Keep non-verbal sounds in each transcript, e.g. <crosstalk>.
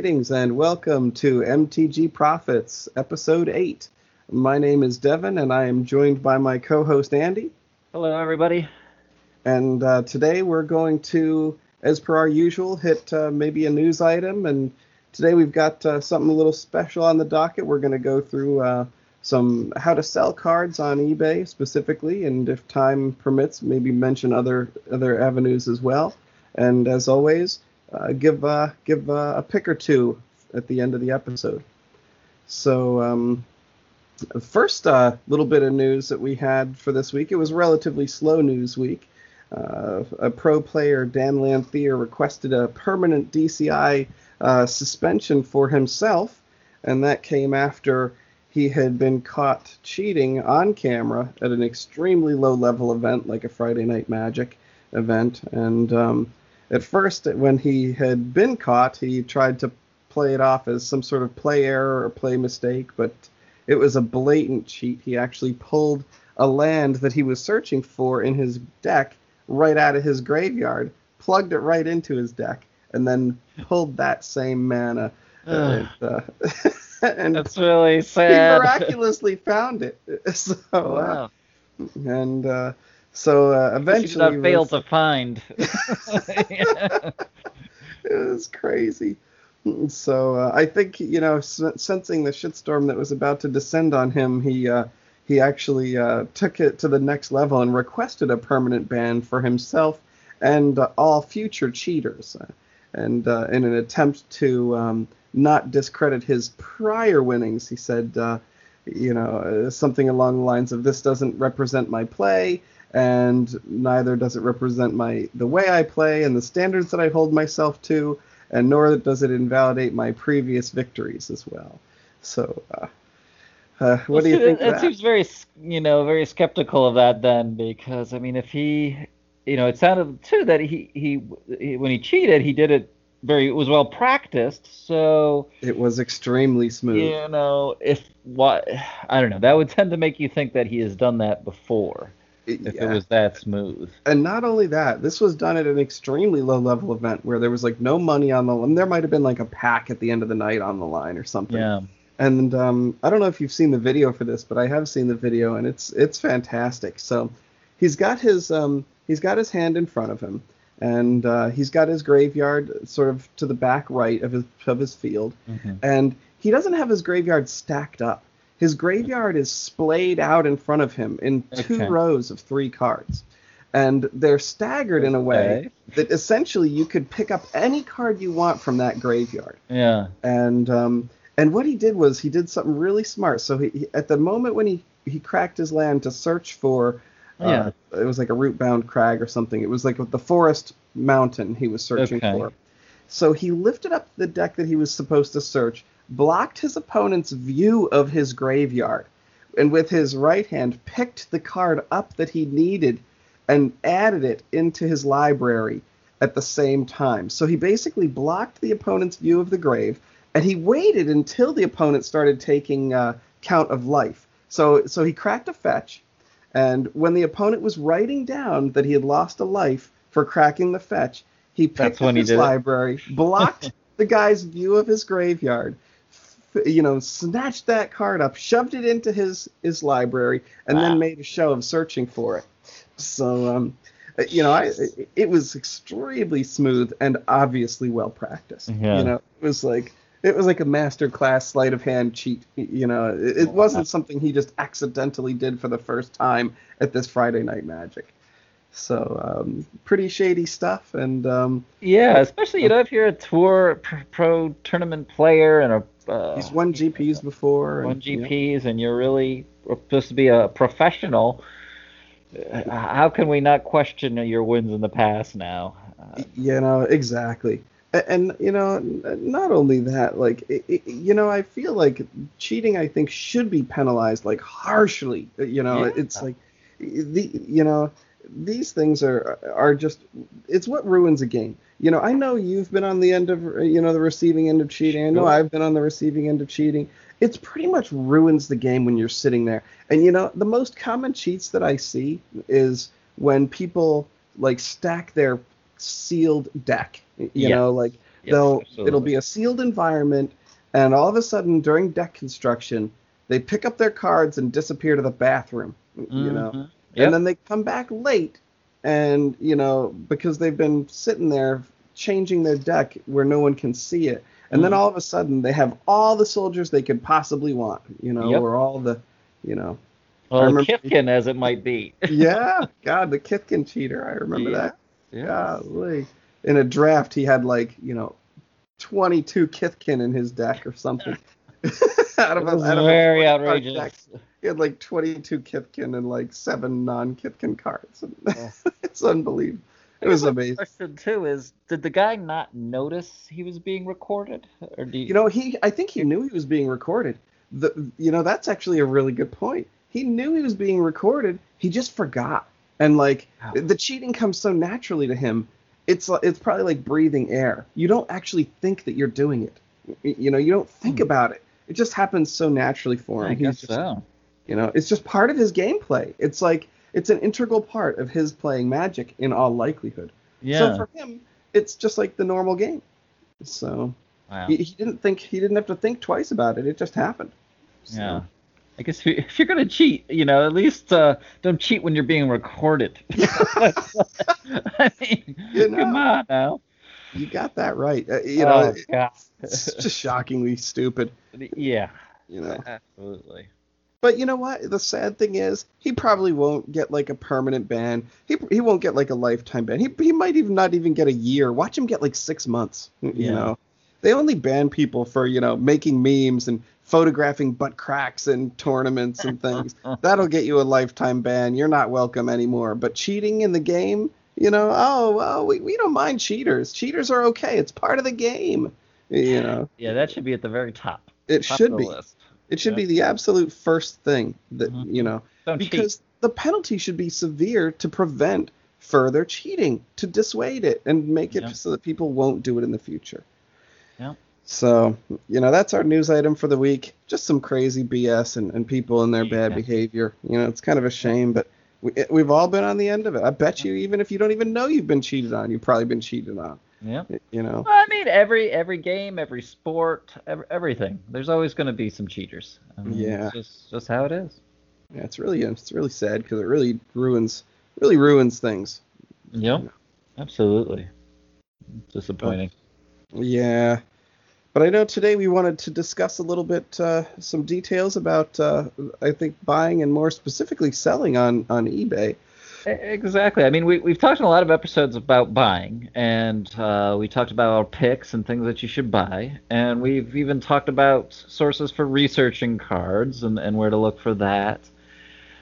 Greetings and welcome to MTG Profits, Episode 8. My name is Devin and I am joined by my co host Andy. Hello, everybody. And uh, today we're going to, as per our usual, hit uh, maybe a news item. And today we've got uh, something a little special on the docket. We're going to go through uh, some how to sell cards on eBay specifically, and if time permits, maybe mention other other avenues as well. And as always, uh, give uh, give uh, a pick or two at the end of the episode. So um, first uh, little bit of news that we had for this week. It was relatively slow news week. Uh, a pro player, Dan Lanthier, requested a permanent DCI uh, suspension for himself, and that came after he had been caught cheating on camera at an extremely low level event like a Friday Night Magic event. And um, at first, when he had been caught, he tried to play it off as some sort of play error or play mistake, but it was a blatant cheat. He actually pulled a land that he was searching for in his deck right out of his graveyard, plugged it right into his deck, and then pulled that same mana. and, uh, <laughs> and That's really sad. He miraculously found it. <laughs> So, uh, wow. Uh, and uh, so uh, eventually, I failed to find. <laughs> <laughs> it was crazy. So uh, I think you know, sensing the shitstorm that was about to descend on him, he uh, he actually uh, took it to the next level and requested a permanent ban for himself and uh, all future cheaters, and uh, in an attempt to um, not discredit his prior winnings, he said, uh, you know, something along the lines of "This doesn't represent my play." And neither does it represent my the way I play and the standards that I hold myself to, and nor does it invalidate my previous victories as well. So, uh, uh, what well, do you think? It, it seems very, you know, very skeptical of that then, because I mean, if he, you know, it sounded too that he, he, he when he cheated, he did it very it was well practiced so it was extremely smooth you know if what i don't know that would tend to make you think that he has done that before if yeah. it was that smooth. And not only that, this was done at an extremely low level event where there was like no money on the line. There might have been like a pack at the end of the night on the line or something. Yeah. And um, I don't know if you've seen the video for this, but I have seen the video and it's it's fantastic. So he's got his um, he's got his hand in front of him, and uh, he's got his graveyard sort of to the back right of his of his field, mm-hmm. and he doesn't have his graveyard stacked up his graveyard is splayed out in front of him in two okay. rows of three cards. And they're staggered in a way that essentially you could pick up any card you want from that graveyard. Yeah. And um, and what he did was he did something really smart. So he, he at the moment when he he cracked his land to search for uh, yeah. it was like a Rootbound Crag or something. It was like the forest mountain he was searching okay. for. So he lifted up the deck that he was supposed to search, blocked his opponent's view of his graveyard, and with his right hand picked the card up that he needed and added it into his library at the same time. So he basically blocked the opponent's view of the grave, and he waited until the opponent started taking uh, count of life. So so he cracked a fetch, and when the opponent was writing down that he had lost a life for cracking the fetch, he picked up his library, blocked <laughs> the guy's view of his graveyard, you know, snatched that card up, shoved it into his his library, and wow. then made a show of searching for it. So, um, you know, I it was extremely smooth and obviously well practiced. Yeah. You know, it was like it was like a master class sleight of hand cheat. You know, it, it wasn't something he just accidentally did for the first time at this Friday Night Magic. So um, pretty shady stuff, and um, yeah, especially you know if you're a tour pro tournament player and a uh, he's won GPs before. Won and, GPs, and you're really supposed to be a professional. Uh, how can we not question your wins in the past now? Uh, you know exactly, and, and, you know not only that, like it, it, you know I feel like cheating I think should be penalized like harshly. You know yeah. it's like the you know these things are are just it's what ruins a game. You know, I know you've been on the end of you know the receiving end of cheating. I know I've been on the receiving end of cheating. It's pretty much ruins the game when you're sitting there. And you know, the most common cheats that I see is when people like stack their sealed deck. You yeah. know, like They'll absolutely. it'll be a sealed environment, and all of a sudden during deck construction, they pick up their cards and disappear to the bathroom. Mm-hmm. You know, yep. and then they come back late, and you know because they've been sitting there changing their deck where no one can see it. And mm then all of a sudden they have all the soldiers they could possibly want, you know, yep. or all the, you know. Well, remember, Kithkin as it might be. yeah, <laughs> God, the Kithkin cheater. I remember yeah. that. Yeah. Golly. In a draft, he had like, you know, 22 Kithkin in his deck or something. <laughs> out of a, out of very outrageous. Deck. He had like 22 Kithkin and like seven non-Kithkin cards. <laughs> Oh. it's unbelievable. It was amazing. Question too is, did the guy not notice he was being recorded, or do you... you know he? I think he knew he was being recorded. The you know that's actually a really good point. He knew he was being recorded. He just forgot, and like wow. the cheating comes so naturally to him. It's it's probably like breathing air. You don't actually think that you're doing it. You know, you don't think hmm. about it. It just happens so naturally for him. I guess just, so. You know, it's just part of his gameplay. It's like it's an integral part of his playing Magic in all likelihood. Yeah. So for him, it's just like the normal game. So wow. he, he, didn't think he didn't have to think twice about it. It just happened. So. Yeah. I guess if you're gonna cheat, you know, at least uh, don't cheat when you're being recorded. <laughs> <laughs> I mean, you know, come on now. You got that right. Uh, you know, oh, it's just shockingly stupid. <laughs> Yeah. You know. Absolutely. But you know what? The sad thing is, he probably won't get like a permanent ban. He he won't get like a lifetime ban. He he might even not even get a year. Watch him get like six months. You yeah. know, they only ban people for you know making memes and photographing butt cracks and tournaments and things. <laughs> That'll get you a lifetime ban. You're not welcome anymore. But cheating in the game, you know, oh well, we we don't mind cheaters. Cheaters are okay. It's part of the game. You know. Yeah, that should be at the very top. It top should be. List. It should yeah. be the absolute first thing that mm-hmm. you know Don't because cheat. the penalty should be severe to prevent further cheating, to dissuade it and make it yeah. so that people won't do it in the future. Yeah. So, you know, that's our news item for the week. Just some crazy BS and, and people and their bad behavior. You know, it's kind of a shame, but we, we've all been on the end of it. I bet you, even if you don't even know you've been cheated on, you've probably been cheated on. Yeah. You know. I mean, every every game, every sport, every, everything. There's always going to be some cheaters. I mean, yeah. It's just just how it is. Yeah, it's really it's really sad because it really ruins really ruins things. Yep. Absolutely. Disappointing. yeah. But I know today we wanted to discuss a little bit uh, some details about uh, I think buying and more specifically selling on on eBay. Exactly. I mean, we, we've talked in a lot of episodes about buying, and uh, we talked about our picks and things that you should buy, and we've even talked about sources for researching cards and, and where to look for that.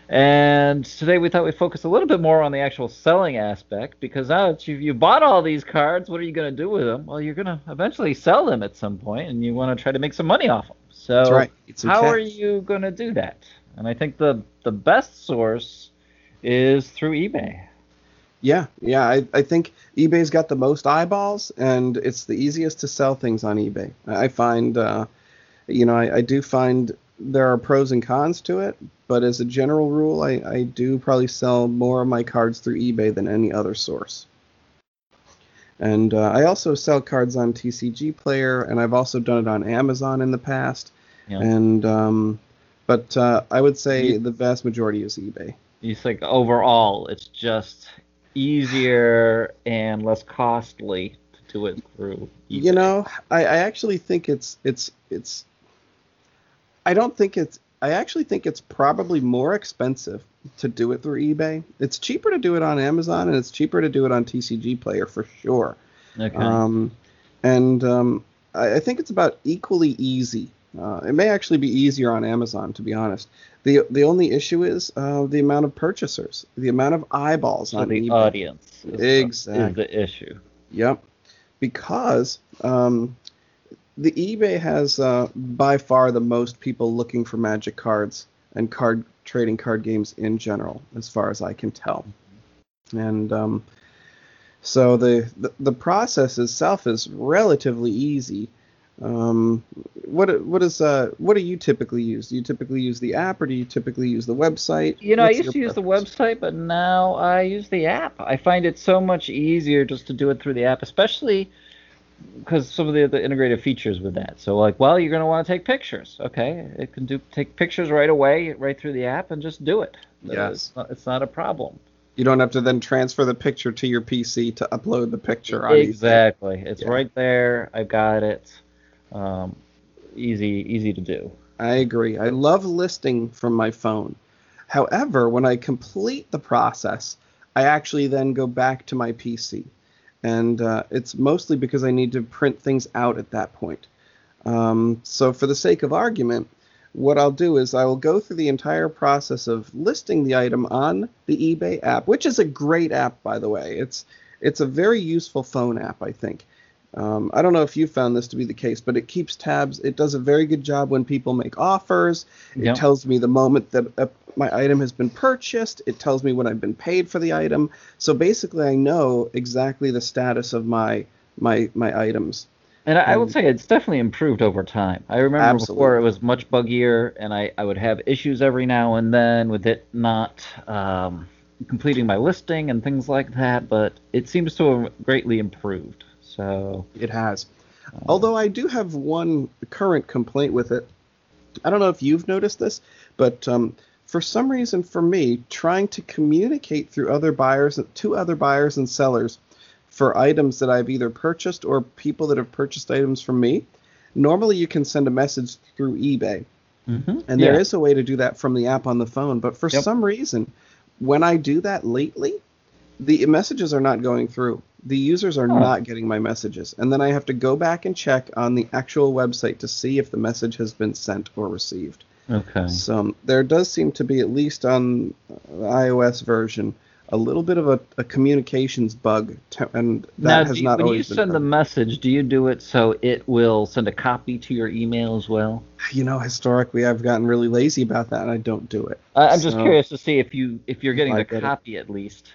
And today we thought we'd focus a little bit more on the actual selling aspect because now that you've you bought all these cards, what are you going to do with them? Well, you're going to eventually sell them at some point, and you want to try to make some money off them. So, right. how are you going to do that? And I think the the best source is through eBay. Yeah, yeah. I, I think eBay's got the most eyeballs, and it's the easiest to sell things on eBay. I find, uh, you know, I, I do find there are pros and cons to it, but as a general rule, I, I do probably sell more of my cards through eBay than any other source. And uh, I also sell cards on TCG Player, and I've also done it on Amazon in the past. Yeah. And um, but uh, I would say the vast majority is eBay you think overall it's just easier and less costly to do it through eBay. you know I, I actually think it's it's it's i don't think it's i actually think it's probably more expensive to do it through ebay it's cheaper to do it on amazon and it's cheaper to do it on tcg player for sure okay. um, and um, I, I think it's about equally easy uh, it may actually be easier on Amazon, to be honest. The The only issue is uh, the amount of purchasers, the amount of eyeballs so on the eBay. audience. Is exactly. is the issue. Yep, because um, the eBay has uh, by far the most people looking for Magic cards and card trading card games in general, as far as I can tell. And um, so the, the the process itself is relatively easy um, what what is uh what do you typically use? Do you typically use the app or do you typically use the website? You know, What's I used to use the website, but now I use the app. I find it so much easier just to do it through the app, especially because some of the, the integrated features with that. So like, well, you're going to want to take pictures. Okay, it can do take pictures right away, right through the app, and just do it. Yes, it's not, it's not a problem. You don't have to then transfer the picture to your PC to upload the picture. On exactly, it's yeah. right there. I've got it. Um, easy, easy to do. I agree. I love listing from my phone. However, when I complete the process, I actually then go back to my PC and uh, it's mostly because I need to print things out at that point. Um, so, for the sake of argument, what I'll do is I will go through the entire process of listing the item on the eBay app, which is a great app, by the way. It's it's a very useful phone app, I think. Um, I don't know if you found this to be the case, but it keeps tabs. It does a very good job when people make offers. It yep. tells me the moment that a, my item has been purchased. It tells me when I've been paid for the item. So basically, I know exactly the status of my my my items. And I, I would say it's definitely improved over time. I remember absolutely. before it was much buggier, and I, I would have issues every now and then with it not um, completing my listing and things like that. But it seems to have greatly improved. So it has. Um, Although I do have one current complaint with it. I don't know if you've noticed this, but um, for some reason, for me, trying to communicate through other buyers to other buyers and sellers for items that I've either purchased or people that have purchased items from me, normally you can send a message through eBay. Mm-hmm. And yeah. there is a way to do that from the app on the phone. But for yep. some reason, when I do that lately, the messages are not going through the users are oh. not getting my messages. And then I have to go back and check on the actual website to see if the message has been sent or received. Okay. So um, there does seem to be, at least on the iOS version, a little bit of a, a communications bug, and that now, has you, not when always When you send the message, do you do it so it will send a copy to your email as well? You know, historically, I've gotten really lazy about that, and I don't do it. I, am so, just curious to see if you if you're getting the copy it. at least.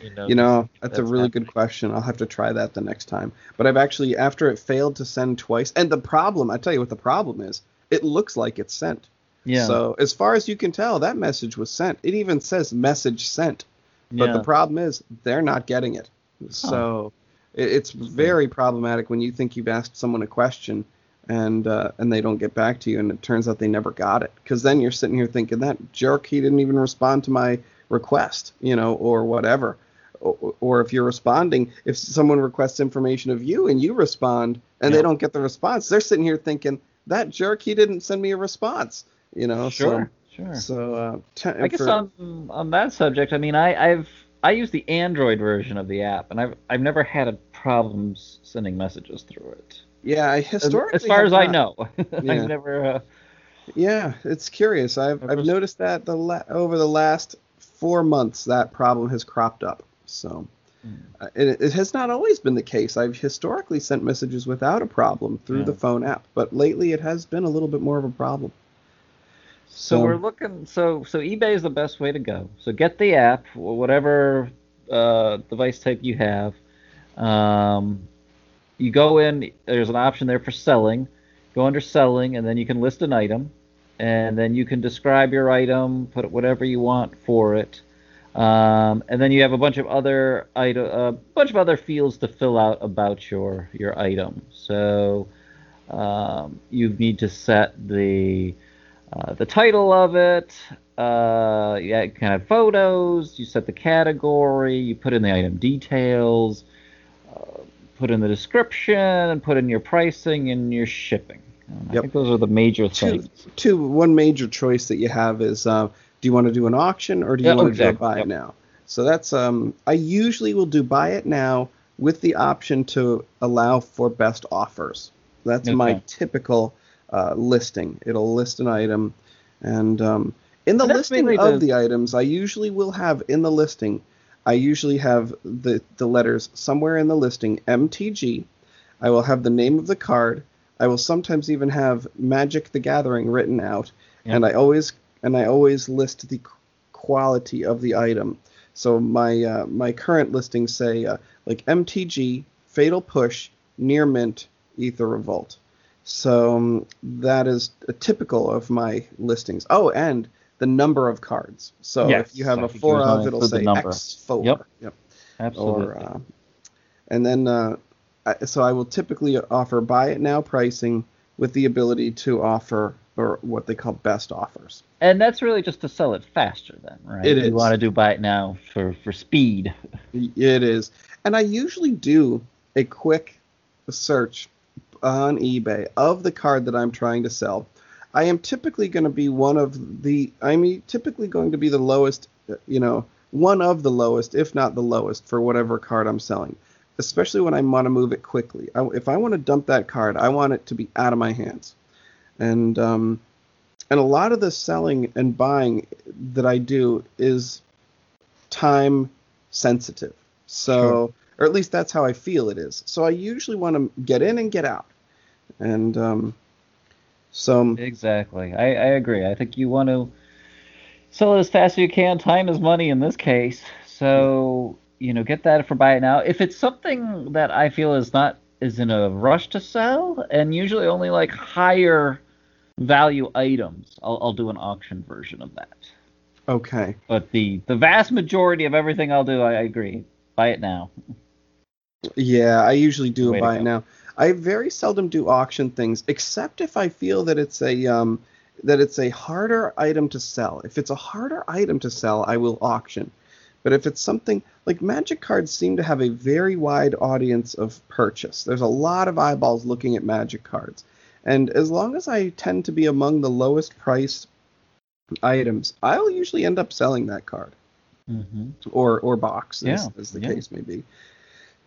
You know, you know that's, that's, a really happening. good question. I'll have to try that the next time. But I've actually, after it failed to send twice, and the problem, I tell you what the problem is, it looks like it's sent. Yeah. So as far as you can tell, that message was sent. It even says message sent. But yeah. the problem is they're not getting it. So huh. it, it's very problematic when you think you've asked someone a question and uh, and they don't get back to you, and it turns out they never got it. Because then you're sitting here thinking that jerk, he didn't even respond to my request, you know, or whatever or, if you're responding, if someone requests information of you and you respond and yeah. they don't get the response, they're sitting here thinking that jerk he didn't send me a response. You know, sure, so, sure. So uh, t- I guess for, on on that subject, I mean, I, I've I use the Android version of the app, and I've I've never had problems sending messages through it. Yeah, I historically. As, as far as not. I know, <laughs> yeah. I've never. Uh, yeah, it's curious. I've I've noticed that the la- over the last four months that problem has cropped up. So mm. uh, it, it, has not always been the case. I've historically sent messages without a problem through yeah. the phone app, but lately it has been a little bit more of a problem. So, so we're looking. So so eBay is the best way to go. So get the app, whatever uh, device type you have. Um, you go in. There's an option there for selling. Go under selling, and then you can list an item, and then you can describe your item, put whatever you want for it. Um, and then you have a bunch of other item, a bunch of other fields to fill out about your your item. So um, you need to set the uh, the title of it. Uh, yeah, kind of photos. You set the category. You put in the item details. Uh, put in the description and put in your pricing and your shipping. I yep. think those are the major things. Two, two, one major choice that you have is uh, do you want to do an auction or do you yeah, want exactly. to buy yep. it now? So that's um I usually will do buy it now with the option to allow for best offers. That's okay. my typical uh, listing. It'll list an item, and um, in the listing of the... the items, I usually will have in the listing. I usually have the the letters somewhere in the listing MTG. I will have the name of the card. I will sometimes even have Magic the Gathering written out, yep. and I always and I always list the quality of the item. So my uh, my current listings say uh, like MTG, Fatal Push, Near Mint, Aether Revolt. So um, that is typical of my listings. Oh, and the number of cards. So yes, if you have a four of, it'll say X four. Yep. Yep. Absolutely. Or, uh, and then uh, I, so I will typically offer buy it now pricing with the ability to offer or what they call best offers. And that's really just to sell it faster, then, right? It you is. want to do buy it now for for speed. It is, and I usually do a quick search on eBay of the card that I'm trying to sell. I am typically going to be one of the. I'm typically going to be the lowest, you know, one of the lowest, if not the lowest, for whatever card I'm selling. Especially when I want to move it quickly. I, if I want to dump that card, I want it to be out of my hands. And um, and a lot of the selling and buying that I do is time sensitive. So, Sure. or at least that's how I feel it is. So I usually want to get in and get out. And um, so Exactly. I, I agree. I think you want to sell it as fast as you can. Time is money in this case. So, you know, get that for buy it now. If it's something that I feel is not is in a rush to sell, and usually only like higher value items, I'll, I'll do an auction version of that. okay, But the the vast majority of everything I'll do, I, I agree. Buy it now. yeah, I usually do Way buy it now. I very seldom do auction things, except if I feel that it's a um, that it's a harder item to sell. If it's a harder item to sell, I will auction. But if it's something like Magic cards seem to have a very wide audience of purchase. There's a lot of eyeballs looking at Magic cards. And as long as I tend to be among the lowest priced items, I'll usually end up selling that card Mm-hmm. or or box, as, Yeah, as the yeah. case may be.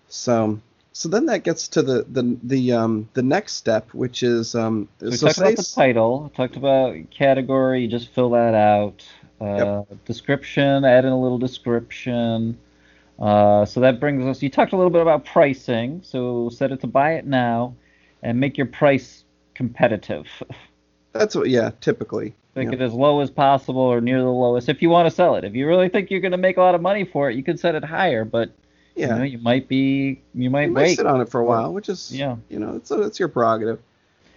So so then that gets to the the the um the next step, which is um So we so talked about the title, talked about category, you just fill that out. Uh, Description, add in a little description. Uh, so that brings us, you talked a little bit about pricing, so set it to buy it now and make your price competitive. that's what yeah typically Make yeah. it as low as possible or near the lowest if you want to sell it. If you really think you're going to make a lot of money for it, you can set it higher, but yeah. you know, you might be, you might you might wait. sit on it for a while, which is Yeah. you know it's it's your prerogative.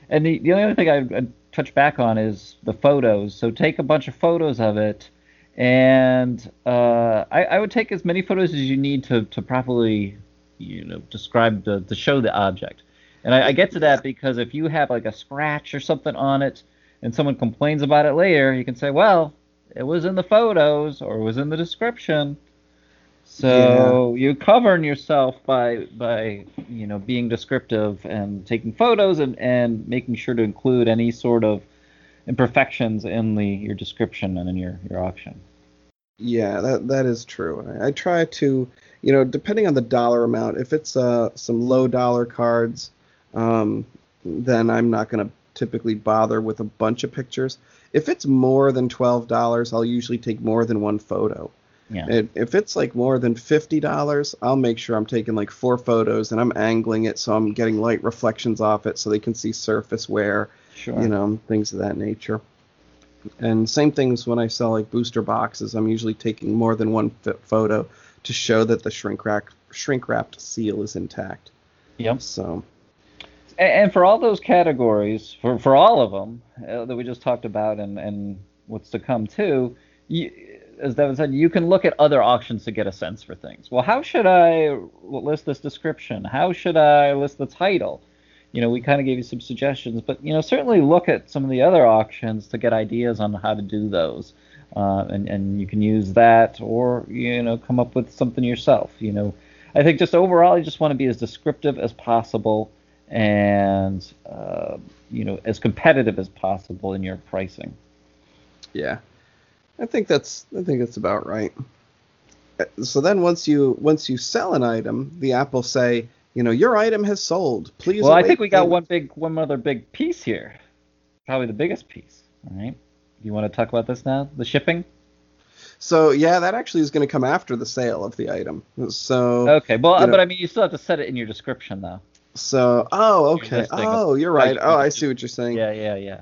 And the, the only other thing I'd, I'd touch back on is the photos. So take a bunch of photos of it, and uh, I, I would take as many photos as you need to, to properly, you know, describe the to show the object. And I, I get to that because if you have like a scratch or something on it, and someone complains about it later, you can say, well, it was in the photos or it was in the description. So you're covering yourself by by you know being descriptive and taking photos and, and making sure to include any sort of imperfections in the your description and in your, your auction. Yeah, that that is true. I, I try to, you know, depending on the dollar amount, if it's uh, some low dollar cards, um, then I'm not going to typically bother with a bunch of pictures. If it's more than twelve dollars, I'll usually take more than one photo. Yeah. If it's like more than fifty dollars, I'll make sure I'm taking like four photos and I'm angling it so I'm getting light reflections off it so they can see surface wear Sure. you know, things of that nature. And same things when I sell like booster boxes. I'm usually taking more than one f- photo to show that the shrink wrap shrink wrapped seal is intact. Yep. So And for all those categories, for, for all of them uh, that we just talked about and, and what's to come too, you, as Devin said, you can look at other auctions to get a sense for things. Well, how should I list this description? How should I list the title? You know, we kind of gave you some suggestions, but you know, certainly look at some of the other auctions to get ideas on how to do those. Uh, and, and you can use that or, you know, come up with something yourself. You know, I think just overall, you just want to be as descriptive as possible and uh, you know as competitive as possible in your pricing. yeah, I think that's I think that's about right. Uh, So then once you once you sell an item, the app will say, you know, your item has sold. Please. Well, I think we got one big one other big piece here, probably the biggest piece. All right, Do you want to talk about this now? The shipping. So yeah, that actually is going to come after the sale of the item. So Okay, well, know- but I mean, you still have to set it in your description though. So oh okay oh you're right oh I see what you're saying. Yeah, yeah, yeah.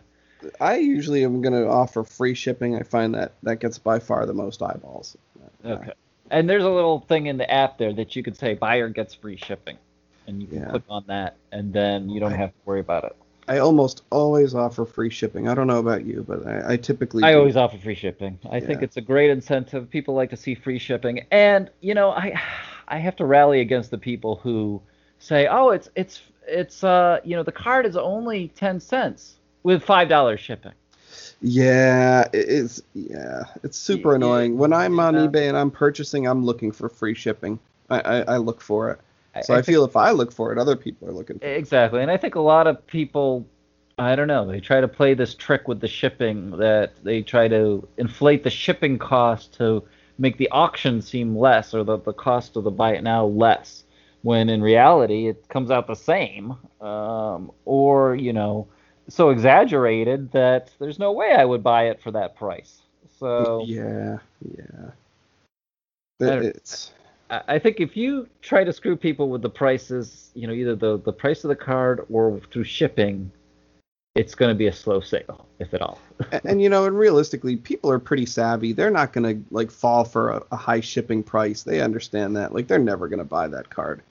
I usually am going to offer free shipping. I find that that gets by far the most eyeballs. Okay. And there's a little thing in the app there that you could say buyer gets free shipping, and you can Yeah. click on that, and then you don't I- have to worry about it. I almost always offer free shipping. I don't know about you, but I, I typically I do. always offer free shipping. I think it's a great incentive. People like to see free shipping, and you know, I I have to rally against the people who say, "Oh, it's it's it's uh you know the card is only ten cents with five dollars shipping." Yeah, it's yeah, it's super yeah, annoying. When I'm on yeah. eBay and I'm purchasing, I'm looking for free shipping. I, I, I look for it. So I, I feel if I look for it, other people are looking for it. Exactly, and I think a lot of people, I don't know, they try to play this trick with the shipping that they try to inflate the shipping cost to make the auction seem less or the, the cost of the buy it now less, when in reality it comes out the same, um, or you know, so exaggerated that there's no way I would buy it for that price. So yeah, yeah, it's I think if you try to screw people with the prices, you know, either the, the price of the card or through shipping, it's going to be a slow sale, if at all. <laughs> and, and, you know, and realistically, people are pretty savvy. They're not going to like fall for a, a, high shipping price. They understand that. Like, they're never going to buy that card.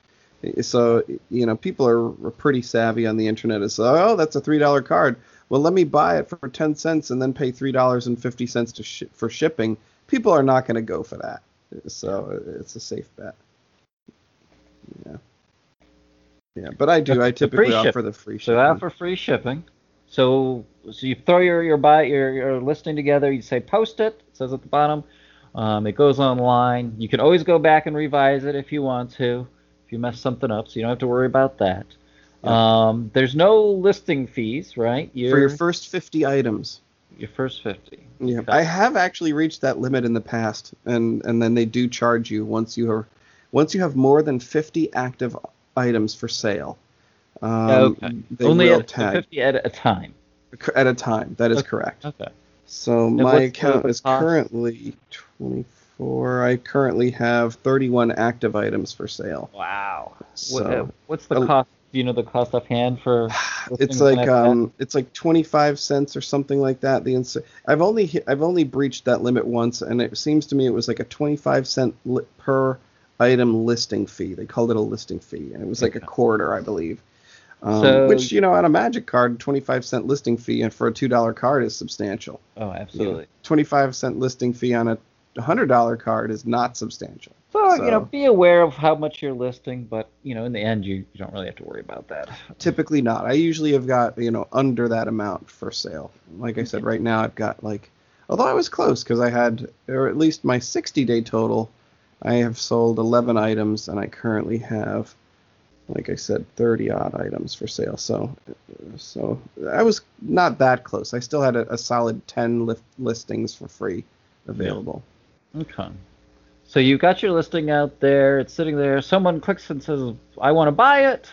So, you know, people are, pretty savvy on the internet. It's like, oh, that's a three dollar card. Well, let me buy it for ten cents and then pay three dollars and fifty cents to sh- for shipping. People are not going to go for that. So it's a safe bet. Yeah. Yeah, but I do. I typically offer the free shipping. So offer free shipping. So so you throw your your buy your, your listing together. You say post it. It says at the bottom. Um, it goes online. You can always go back and revise it if you want to. If you mess something up, so you don't have to worry about that. Um, there's no listing fees, right? You're, For your first 50 items. Your first 50. Yeah, I have actually reached that limit in the past, and and then they do charge you once you are once you have more than 50 active items for sale. Um, okay. Only at, 50 at a time. At a time, that is okay. correct. Okay. So and my account is cost? currently 24. I currently have 31 active items for sale. Wow. So, uh, what's the cost do you know the cost offhand for? <sighs> It's like um, it's like 25 cents or something like that. The ins- I've only I've only breached that limit once, and it seems to me it was like a 25 cent li- per item listing fee. They called it a listing fee, and it was like okay. a quarter, I believe. Um, so, which you know, on a Magic card, 25 cent listing fee, and for a two dollar card is substantial. Oh, absolutely. You know, 25 cent listing fee on a hundred dollar card is not substantial. So, so, you know, be aware of how much you're listing, but you know, in the end, you, you don't really have to worry about that. Typically not. I usually have got you know under that amount for sale. Like I said, right now I've got like, although I was close because I had, or at least my 60 day total, I have sold 11 items, and I currently have, like I said, 30 odd items for sale. So, so I was not that close. I still had a, a solid 10 lift listings for free available. Yeah. Okay. So you've got your listing out there, it's sitting there. Someone clicks and says, "I want to buy it."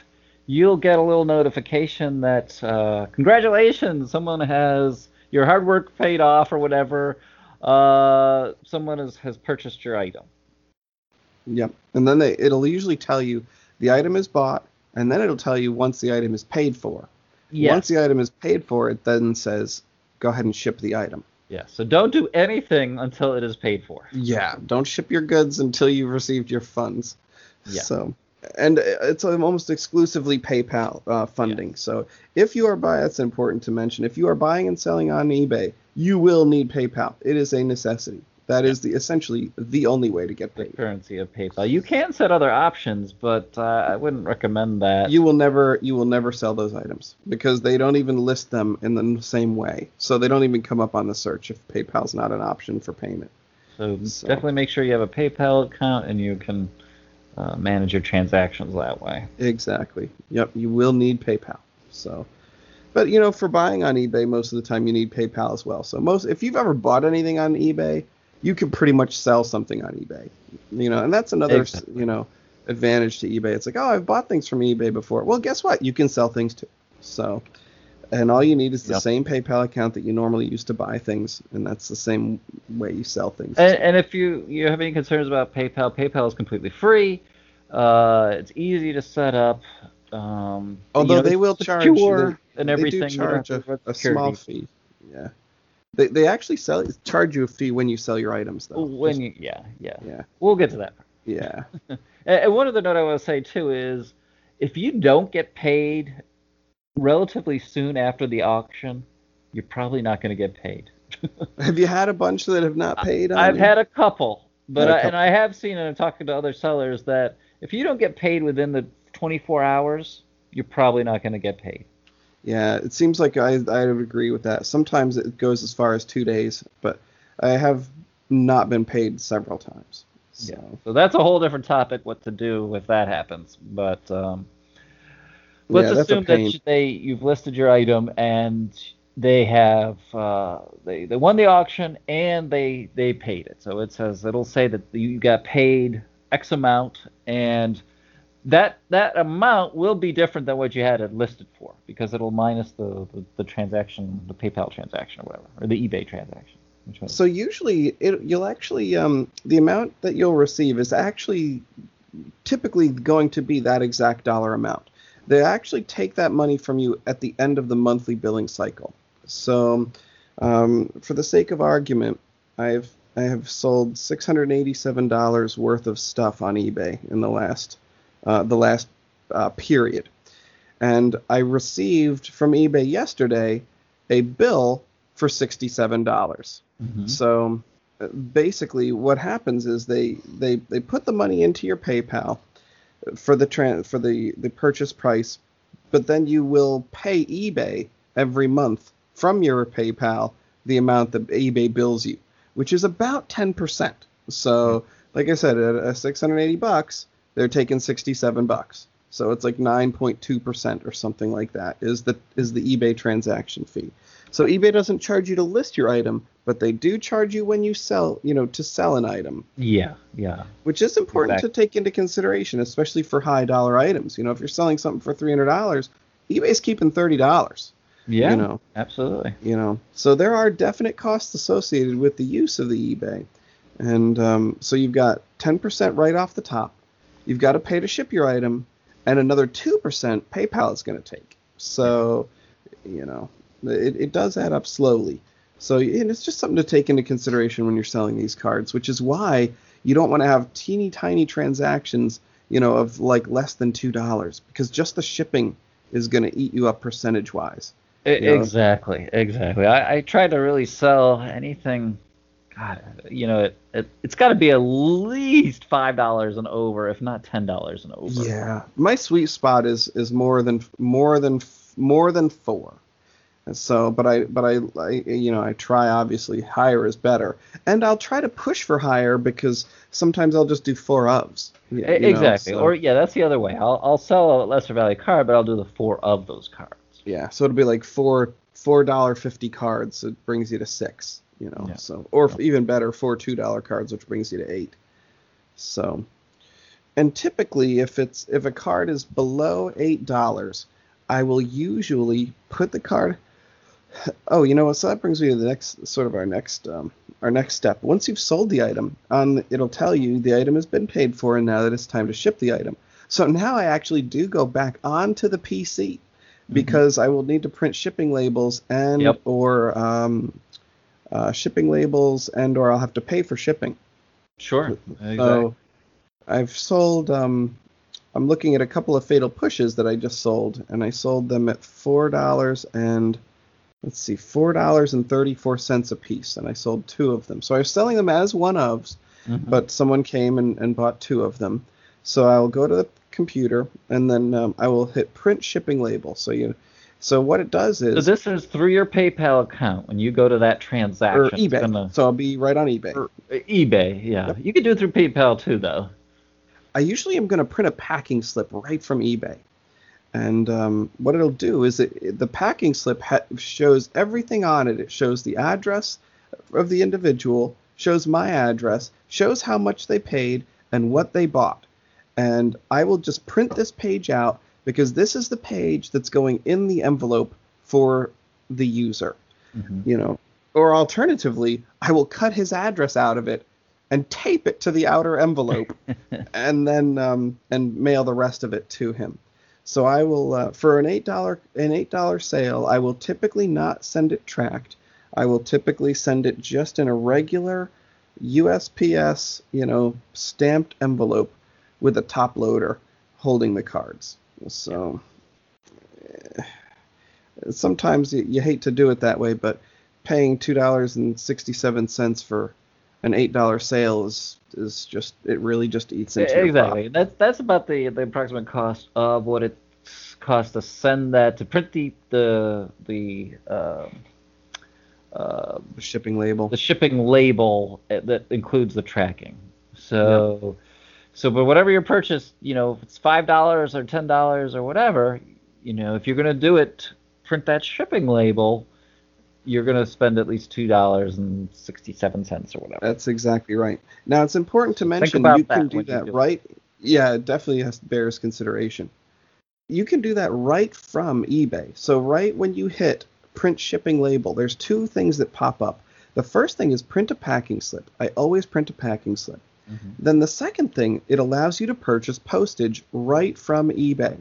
You'll get a little notification that uh, congratulations, someone has your hard work paid off or whatever. Uh, someone has, has purchased your item. Yep, and then they, it'll usually tell you the item is bought, and then it'll tell you once the item is paid for. Yes. Once the item is paid for, it then says go ahead and ship the item. Yeah. So don't do anything until it is paid for. Yeah. Don't ship your goods until you've received your funds. Yeah. So and it's almost exclusively PayPal uh, funding. Yeah. So if you are buying, that's important to mention. If you are buying and selling on eBay, you will need PayPal. It is a necessity. That is the essentially the only way to get paid. The currency of PayPal. You can set other options, but uh, I wouldn't recommend that. You will never you will never sell those items because they don't even list them in the same way. So they don't even come up on the search if PayPal's not an option for payment. So, so. definitely make sure you have a PayPal account and you can uh, manage your transactions that way. Exactly. Yep. You will need PayPal. So. But you know, for buying on eBay, most of the time you need PayPal as well. So most, if you've ever bought anything on eBay, you can pretty much sell something on eBay. You know, and that's another exactly. you know advantage to eBay. It's like, oh, I've bought things from eBay before. Well, guess what? You can sell things too. So, and all you need is the yep. same PayPal account that you normally use to buy things, and that's the same way you sell things. And, and if you you have any concerns about PayPal, PayPal is completely free. Uh, it's easy to set up. Um, Although you know, they will charge you, and everything. They do charge a, a small fee. Yeah. They, they actually sell charge you a fee when you sell your items though. When Just, you yeah yeah yeah we'll get to that. Yeah. <laughs> and one other note I want to say too is if you don't get paid relatively soon after the auction, you're probably not going to get paid. <laughs> have you had a bunch that have not paid? I've you? had a couple, but a couple. I, and I have seen and I'm talking to other sellers that if you don't get paid within the 24 hours, you're probably not going to get paid. Yeah, it seems like I I would agree with that. Sometimes it goes as far as two days, but I have not been paid several times. So. Yeah, so that's a whole different topic. What to do if that happens? But um, let's Yeah, assume that they you've listed your item and they have uh, they they won the auction and they they paid it. So it says it'll say that you got paid X amount and that that amount will be different than what you had it listed for because it'll minus the, the, the transaction, the PayPal transaction or whatever, or the eBay transaction. So usually it, you'll actually um, the amount that you'll receive is actually typically going to be that exact dollar amount. They actually take that money from you at the end of the monthly billing cycle. So um, for the sake of argument, I've I have sold six hundred eighty-seven dollars worth of stuff on eBay in the last uh, the last uh, period, and I received from eBay yesterday a bill for sixty-seven dollars. Mhm. So uh, basically, what happens is they they they put the money into your PayPal for the tran- for the the purchase price, but then you will pay eBay every month from your PayPal the amount that eBay bills you, which is about ten percent. So, like I said, at uh, 680 bucks, they're taking 67 bucks. So it's like 9.2 percent or something like that is the is the eBay transaction fee. So eBay doesn't charge you to list your item, but they do charge you when you sell, you know, to sell an item, Yeah, yeah. which is important Exactly. to take into consideration, especially for high dollar items. You know, if you're selling something for $300, eBay's keeping $30. Yeah, You know, absolutely. you know. So there are definite costs associated with the use of the eBay. And um, so you've got 10% right off the top. You've got to pay to ship your item, and another 2% PayPal is going to take. So, you know, it, it does add up slowly. So and it's just something to take into consideration when you're selling these cards, which is why you don't want to have teeny tiny transactions, you know, of like less than $2 because just the shipping is going to eat you up percentage wise. Exactly, exactly. I, I try to really sell anything. God, you know, it, it it's got to be at least five dollars and over, if not ten dollars and over. Yeah, my sweet spot is is more than more than more than four. And so, but I but I, I you know I try obviously higher is better, and I'll try to push for higher because sometimes I'll just do four ofs. you know, exactly. so- Or yeah, that's the other way. I'll I'll sell a lesser value card, but I'll do the four of those cards. yeah, so it'll be like four four dollar fifty cards. So It brings you to six. You know, Yeah. so or if even better, four two dollar cards, which brings you to eight. So, and typically, if it's if a card is below eight dollars, I will usually put the card. <sighs> Oh, you know what? So that brings me to the next sort of our next um, our next step. Once you've sold the item, on it'll tell you the item has been paid for, and now that it's time to ship the item. So now I actually do go back onto the PC because I will need to print shipping labels and Yep. or um, uh, shipping labels and or I'll have to pay for shipping. Sure. Exactly. So I've sold. Um, I'm looking at a couple of fatal pushes that I just sold, and I sold them at four dollars and let's see, four dollars and thirty-four cents a piece, and I sold two of them. So I was selling them as one ofs, Mhm. but someone came and, and bought two of them. So I'll go to the computer and then um, I will hit print shipping label. So you, so what it does is so this is through your PayPal account. When you go to that transaction, or eBay. gonna- So I'll be right on eBay. eBay, yeah. You can do it through PayPal too, though. I usually am going to print a packing slip right from eBay. And um, what it'll do is it- the packing slip ha- shows everything on it. It shows the address of the individual, shows my address, shows how much they paid, and what they bought. And I will just print this page out because this is the page that's going in the envelope for the user Mhm. you know. Or alternatively i will cut his address out of it and tape it to the outer envelope <laughs> and then um, and mail the rest of it to him. So i will uh, for an eight dollar an eight dollar sale i will typically not send it tracked. I will typically send it just in a regular usps you know stamped envelope with a top loader holding the cards so eh, sometimes you, you hate to do it that way, but paying two dollars and sixty-seven cents for an eight dollar sale is is just it really just eats into your exactly. That's that's about the the approximate cost of what it costs to send that to print the the the um uh, The shipping label. the shipping label uh, that includes the tracking. So, so but whatever your purchase, you know, if it's five dollars or ten dollars or whatever, you know, if you're gonna do it, print that shipping label, you're gonna spend at least two dollars and sixty-seven cents or whatever. That's exactly right. Now it's important to mention you can do that do it. right. Yeah, it definitely has bears consideration. You can do that right from eBay. So right when you hit print shipping label, there's two things that pop up. The first thing is print a packing slip. I always print a packing slip. Mhm. Then the second thing, it allows you to purchase postage right from eBay.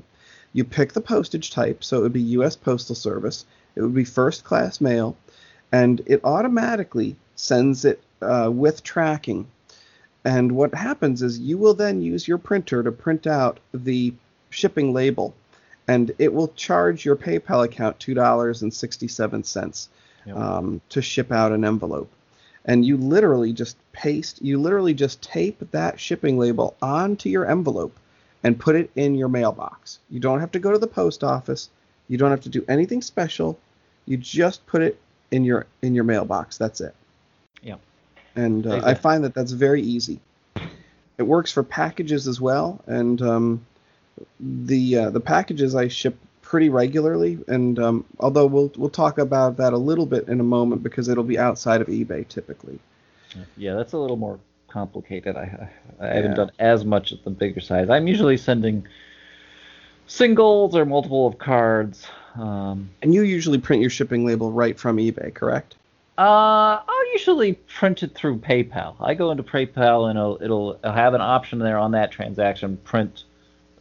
You pick the postage type, so it would be U.S. Postal Service. It would be first class mail, and it automatically sends it uh, with tracking. And what happens is you will then use your printer to print out the shipping label, and it will charge your PayPal account two dollars and sixty-seven cents Yep. um, to ship out an envelope. And you literally just paste, you literally just tape that shipping label onto your envelope and put it in your mailbox. You don't have to go to the post office. You don't have to do anything special. You just put it in your in your mailbox. That's it. Yeah. And uh, I find that that's very easy. It works for packages as well, and um, the uh, the packages I ship pretty regularly. And um, although we'll we'll talk about that a little bit in a moment because it'll be outside of eBay typically. Yeah, that's a little more complicated. I I haven't Yeah. done as much at the bigger size. I'm usually sending singles or multiple of cards. Um, And you usually print your shipping label right from eBay, correct? uh, I'll usually print it through PayPal. I go into PayPal and it'll it'll, it'll have an option there on that transaction, print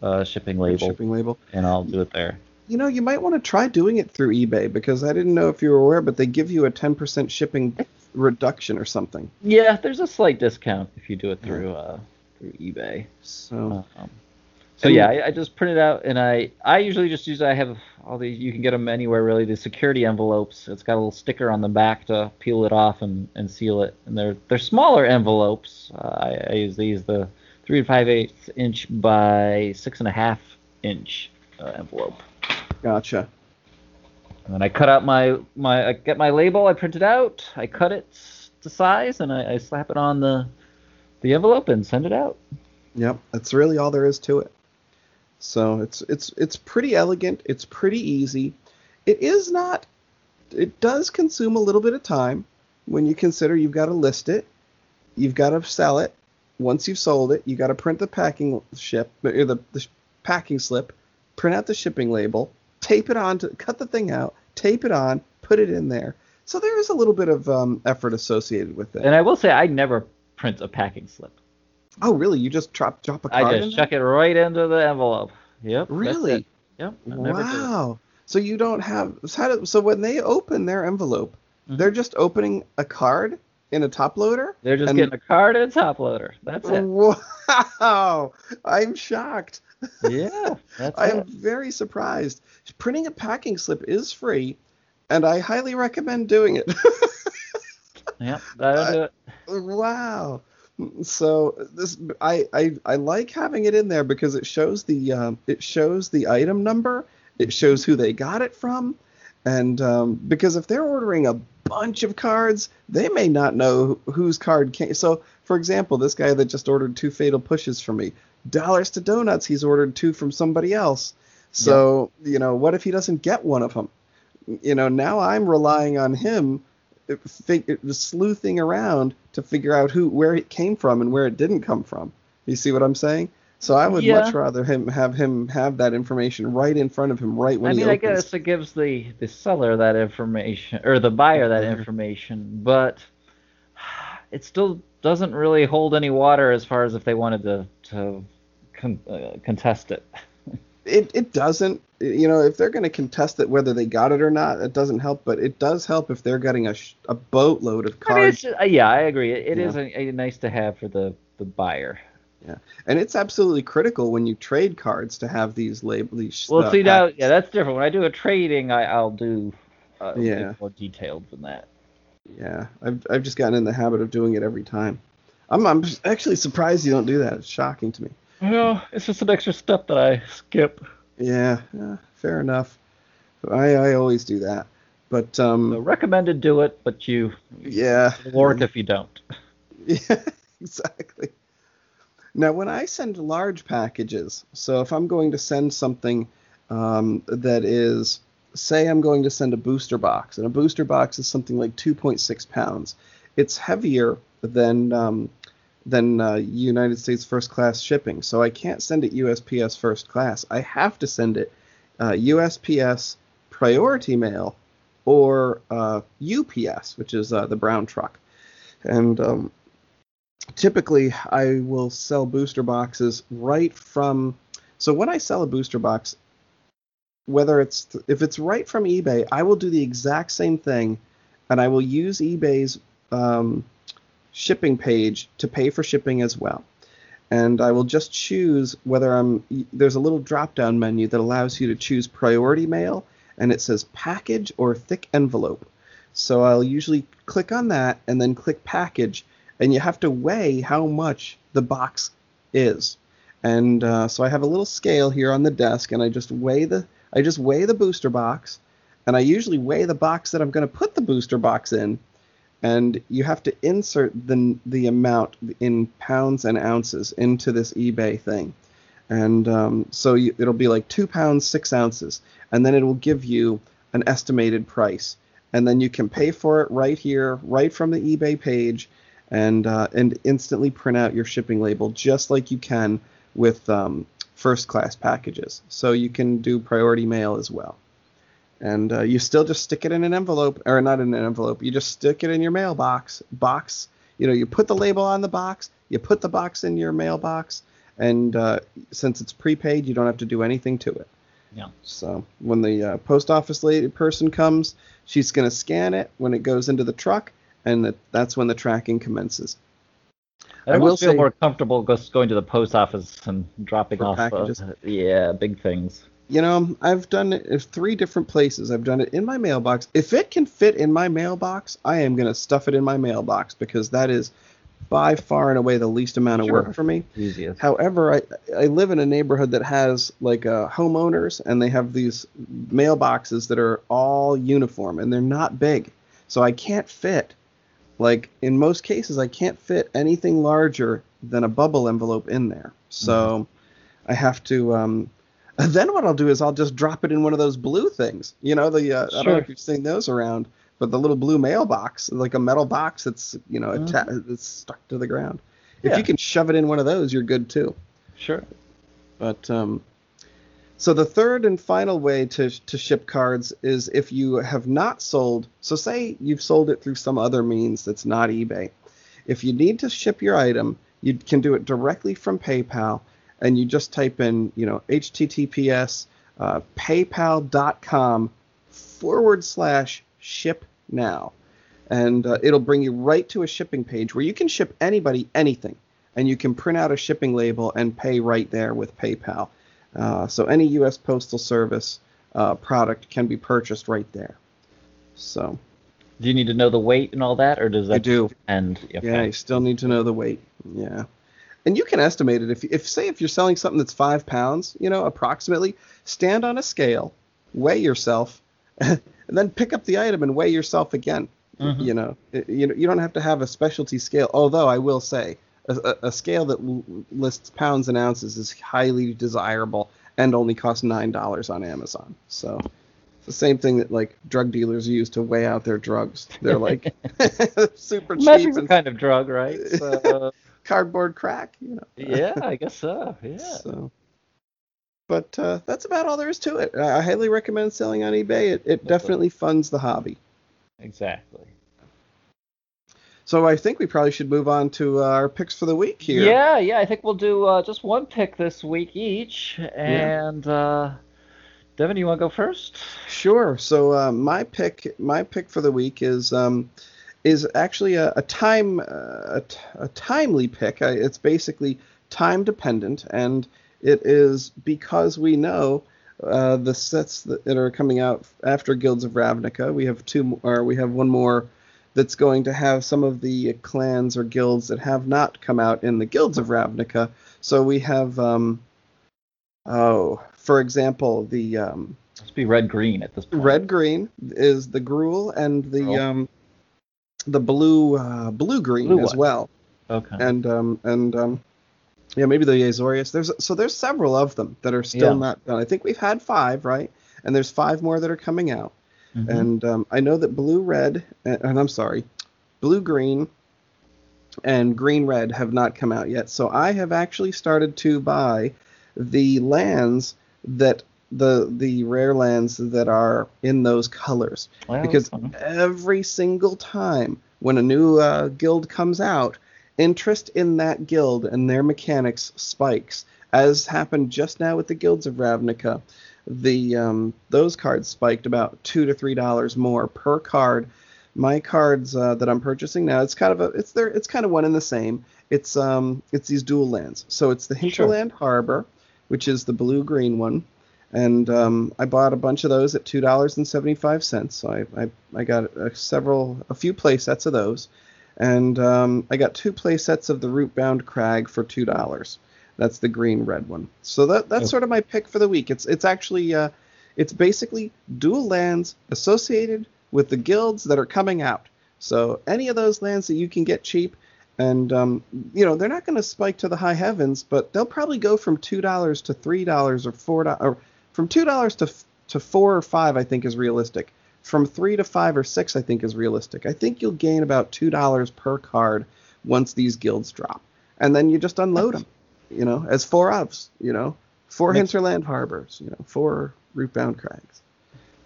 uh, shipping label, Shipping label. and I'll do it there. You know, you might want to try doing it through eBay because I didn't know if you were aware, but they give you a 10% shipping <laughs> reduction or something. Yeah, there's a slight discount if you do it through uh, through eBay. So Um, so yeah, I, I just print it out, and I I usually just use I have all these you can get them anywhere really. The security envelopes. It's got a little sticker on the back to peel it off and, and seal it, and they're they're smaller envelopes. Uh, I, I use these the three and five eighths inch by six and a half inch uh, envelope. Gotcha. And then I cut out my my I get my label, I print it out, I cut it to size, and I, I slap it on the the envelope and send it out. Yep, that's really all there is to it. So it's it's it's pretty elegant. It's pretty easy. It is not. It does consume a little bit of time when you consider you've got to list it, you've got to sell it. Once you've sold it, you got to print the packing ship or the, the packing slip, print out the shipping label, tape it on to cut the thing out, tape it on, put it in there. So there is a little bit of um, effort associated with it. And I will say I never print a packing slip. oh, really? You just drop drop a card I just chuck it right into the envelope. Yep. Really? Yep. I never do it. Wow. So you don't have so, do, so when they open their envelope, Mhm. they're just opening a card in a top loader? They're just And- getting a card and a top loader. That's it. Wow. <laughs> I'm shocked. Yeah. That's I am very surprised. Printing a packing slip is free, and I highly recommend doing it. <laughs> Yep. That'll do it. wow. So this I, I I like having it in there because it shows the um, it shows the item number, it shows who they got it from, and um, because if they're ordering a bunch of cards, they may not know whose card came. So for example, this guy that just ordered two fatal pushes for me, dollars to donuts, he's ordered two from somebody else. So you know, what if he doesn't get one of them? You know, now I'm relying on him fig- sleuthing around to figure out who where it came from and where it didn't come from. You see what I'm saying? So I would Yeah. much rather him have him have that information right in front of him right when I he mean, I opens. guess it gives the the seller that information or the buyer that Mhm. information, but <sighs> it still doesn't really hold any water as far as if they wanted to to con- uh, contest it. <laughs> It it doesn't. You know, if they're going to contest it whether they got it or not, it doesn't help. But it does help if they're getting a sh- a boatload of cards, it's, uh, yeah, I agree. It, it is a, a nice to have for the the buyer. Yeah, and it's absolutely critical when you trade cards to have these label these. Well, see now, yeah, that's different. When I do a trading, I, I'll do uh, Yeah. more detailed than that. Yeah, I've I've just gotten in the habit of doing it every time. I'm I'm actually surprised you don't do that. It's shocking to me. No, it's just an extra step that I skip. Yeah, yeah fair enough. I I always do that. But um so recommended do it, but you yeah work if you don't. <laughs> Yeah, exactly. Now, when I send large packages, so if I'm going to send something um, that is, say, I'm going to send a booster box, and a booster box is something like 2.6 pounds, it's heavier than um, than uh, United States first class shipping. So I can't send it USPS first class. I have to send it uh, USPS priority mail or uh, UPS, which is uh, the brown truck. And um, typically I will sell booster boxes right from. So when I sell a booster box, whether it's if it's right from eBay, I will do the exact same thing, and I will use eBay's um, shipping page to pay for shipping as well. And I will just choose whether I'm. There's a little drop down menu that allows you to choose priority mail, and it says package or thick envelope. So I'll usually click on that and then click package, and you have to weigh how much the box is. And uh, so I have a little scale here on the desk, and I just weigh the I just weigh the booster box, and I usually weigh the box that I'm going to put the booster box in, and you have to insert the the amount in pounds and ounces into this eBay thing, and um, so you, it'll be like two pounds six ounces, and then it will give you an estimated price, and then you can pay for it right here, right from the eBay page and uh, and instantly print out your shipping label just like you can with um, first class packages. So you can do priority mail as well. And uh, you still just stick it in an envelope, or not in an envelope. You just stick it in your mailbox box. You know, you put the label on the box, you put the box in your mailbox, and uh, since it's prepaid, you don't have to do anything to it. Yeah. So when the uh, post office lady person comes, she's going to scan it when it goes into the truck, and that, that's when the tracking commences. I, I will feel say, more comfortable just going to the post office and dropping off. Packages. Uh, yeah, big things. You know, I've done it in three different places. I've done it in my mailbox. If it can fit in my mailbox, I am going to stuff it in my mailbox because that is by far and away the least amount of sure. work for me. Easiest. However, I, I live in a neighborhood that has like uh, homeowners and they have these mailboxes that are all uniform and they're not big. So I can't fit like in most cases I can't fit anything larger than a bubble envelope in there. So mm-hmm. I have to um <laughs> then what I'll do is I'll just drop it in one of those blue things. You know, the uh, sure. I don't know if you've seen those around, but the little blue mailbox, like a metal box that's, you know, mm-hmm. atta- that's stuck to the ground. If yeah. you can shove it in one of those, you're good too. Sure. But um so the third and final way to, to ship cards is if you have not sold. So say you've sold it through some other means that's not eBay. If you need to ship your item, you can do it directly from PayPal, and you just type in, you know, HTTPS uh, PayPal.com forward slash ship now, and uh, it'll bring you right to a shipping page where you can ship anybody anything, and you can print out a shipping label and pay right there with PayPal. Uh, so any U.S. Postal Service uh, product can be purchased right there. So. Do you need to know the weight and all that, or does that? I do. And okay. yeah, you still need to know the weight. Yeah. And you can estimate it if, if say if you're selling something that's five pounds, you know, approximately, stand on a scale, weigh yourself, <laughs> and then pick up the item and weigh yourself again. Mm-hmm. You know, you you don't have to have a specialty scale. Although I will say, a, a scale that lists pounds and ounces is highly desirable and only costs nine dollars on Amazon. So the same thing that like drug dealers use to weigh out their drugs. They're like <laughs> super cheap. Magic's and, kind of drug, right? So, <laughs> cardboard crack, you know. <laughs> yeah, I guess so. Yeah. So, but uh, that's about all there is to it. I highly recommend selling on eBay. It, it definitely funds the hobby. Exactly. So I think we probably should move on to uh, our picks for the week here. Yeah, yeah. I think we'll do uh, just one pick this week each. And yeah. uh, Devin, you want to go first? Sure. So uh, my pick, my pick for the week is um, is actually a, a time uh, a, a timely pick. It's basically time dependent, and it is because we know. Uh, the sets that, are coming out after Guilds of Ravnica. We have two, or we have one more that's going to have some of the clans or guilds that have not come out in the guilds of Ravnica. So we have, um, oh, for example, the um, must be red green at this point. Red green is the Gruul and the Gruul. um, the blue uh, blue green blue as one. well. Okay. And um and um yeah maybe the Azorius. There's so there's several of them that are still yeah. not done. I think we've had five right, and there's five more that are coming out. Mm-hmm. And um, I know that blue red and, and I'm sorry, blue green and green red have not come out yet. So I have actually started to buy the lands that the the rare lands that are in those colors well, because every single time when a new uh, guild comes out, interest in that guild and their mechanics spikes, as happened just now with the guilds of Ravnica. The um, those cards spiked about two to three dollars more per card. My cards uh, that I'm purchasing now, it's kind of a it's there it's kind of one and the same. It's um it's these dual lands. So it's the Hinterland sure. Harbor, which is the blue green one and um, I bought a bunch of those at two dollars and seventy five cents. So I, I, I got a, several a few play sets of those, and um, I got two play sets of the Rootbound Crag for two dollars. That's the green red one. So that that's oh. sort of my pick for the week. It's it's actually uh, it's basically dual lands associated with the guilds that are coming out. So any of those lands that you can get cheap, and um, you know they're not going to spike to the high heavens, but they'll probably go from two dollars to three dollars or four dollars from two dollars to to four or five, I think is realistic. From three to five or six, I think is realistic. I think you'll gain about two dollars per card once these guilds drop, and then you just unload them, you know, as four ofs, you know, four makes, hinterland harbors, you know, four rootbound crags.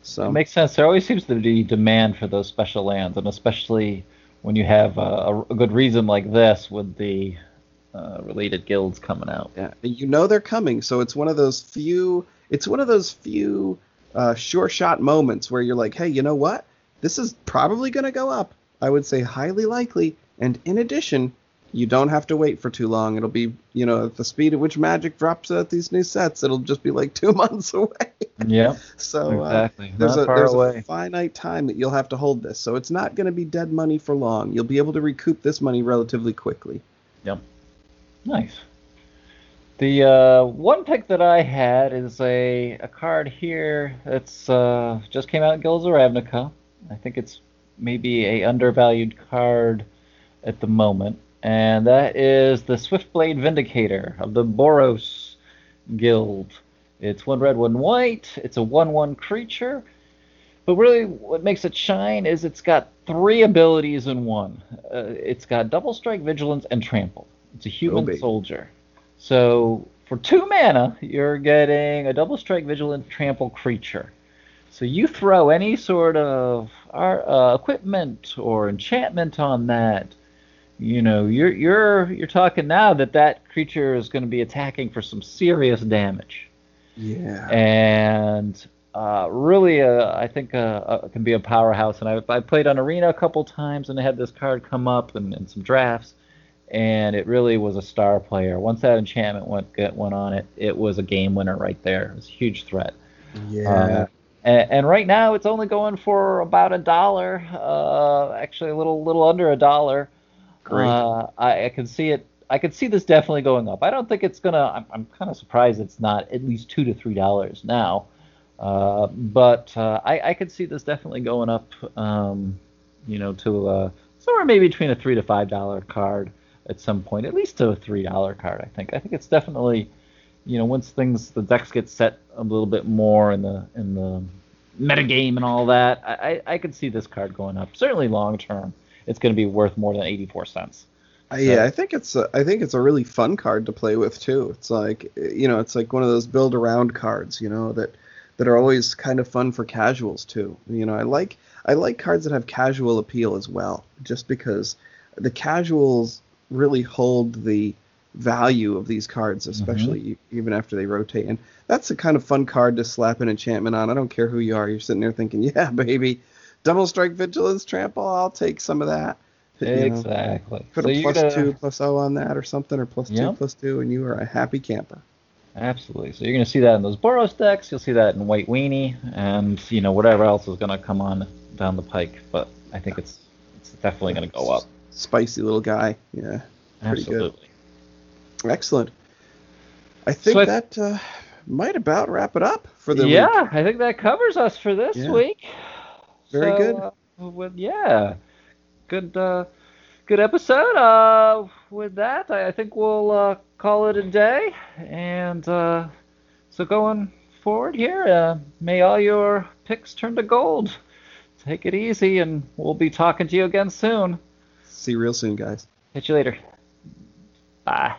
So it makes sense. There always seems to be demand for those special lands, and especially when you have a, a good reason like this with the uh, related guilds coming out. Yeah, you know they're coming, so it's one of those few it's one of those few uh, sure shot moments where you're like, hey, you know what? This is probably going to go up. I would say highly likely. And in addition, you don't have to wait for too long. It'll be, you know, at the speed at which Magic drops out these new sets, it'll just be like <laughs> two months away. Yeah. so uh, exactly. uh, there's, a, there's a finite time that you'll have to hold this. So it's not going to be dead money for long. You'll be able to recoup this money relatively quickly. Yep. Nice. The uh, one pick that I had is a, a card here that's uh, just came out in Guilds of Ravnica. I think it's maybe a undervalued card at the moment, and that is the Swiftblade Vindicator of the Boros Guild. It's one red, one white. It's a one-one creature. But really, what makes it shine is it's got three abilities in one. Uh, it's got double strike, vigilance, and trample. It's a human soldier. So for two mana, you're getting a double strike vigilant trample creature. So you throw any sort of uh, equipment or enchantment on that, you know, you're you're you're talking now that that creature is going to be attacking for some serious damage. Yeah. And uh, really, uh, I think uh, uh can be a powerhouse. And I, I played on Arena a couple times, and I had this card come up in, in some drafts and it really was a star player. Once that enchantment went went on it, it was a game winner right there. It was a huge threat. Yeah. Uh, and, and, right now it's only going for about a dollar. Uh, actually, a little little under a dollar. Great. Uh, I, I can see it. I can see this definitely going up. I don't think it's gonna. I'm, I'm kind of surprised it's not at least two to three dollars now. Uh, but uh, I, I could see this definitely going up. Um, you know, to uh, somewhere maybe between a three to five dollar card at some point, at least to a three dollar card. I think. I think it's definitely, you know, once things the decks get set a little bit more in the in the metagame and all that, I I could see this card going up. Certainly long term, it's going to be worth more than eighty four cents. Uh, so, yeah, I think it's a, I think it's a really fun card to play with too. It's like you know, it's like one of those build around cards, you know, that that are always kind of fun for casuals too. You know, I like I like cards that have casual appeal as well, just because the casuals really hold the value of these cards, mm-hmm. especially mm-hmm. even after they rotate. And that's a kind of fun card to slap an enchantment on. I don't care who you are. You're sitting there thinking, <laughs> yeah, baby, double strike vigilance trample. I'll take some of that. exactly. Know, put so a plus gonna... two plus O on that or something, or plus yep. two plus two, and you are a happy camper. Absolutely. So you're going to see that in those Boros decks. You'll see that in White Weenie, and you know whatever else is going to come on down the pike. But I think it's it's definitely going to go up. Spicy little guy. Yeah. Pretty Absolutely. good. Excellent. I think So I- that uh, might about wrap it up for the yeah, week. I think that covers us for this Yeah. week. Very So, good. Uh, with, yeah, good, uh, good episode. Uh, with that, I, I think we'll uh, call it a day. And uh, so going forward here, uh, may all your picks turn to gold. Take it easy, and we'll be talking to you again soon. See you real soon, guys. Catch you later. Bye.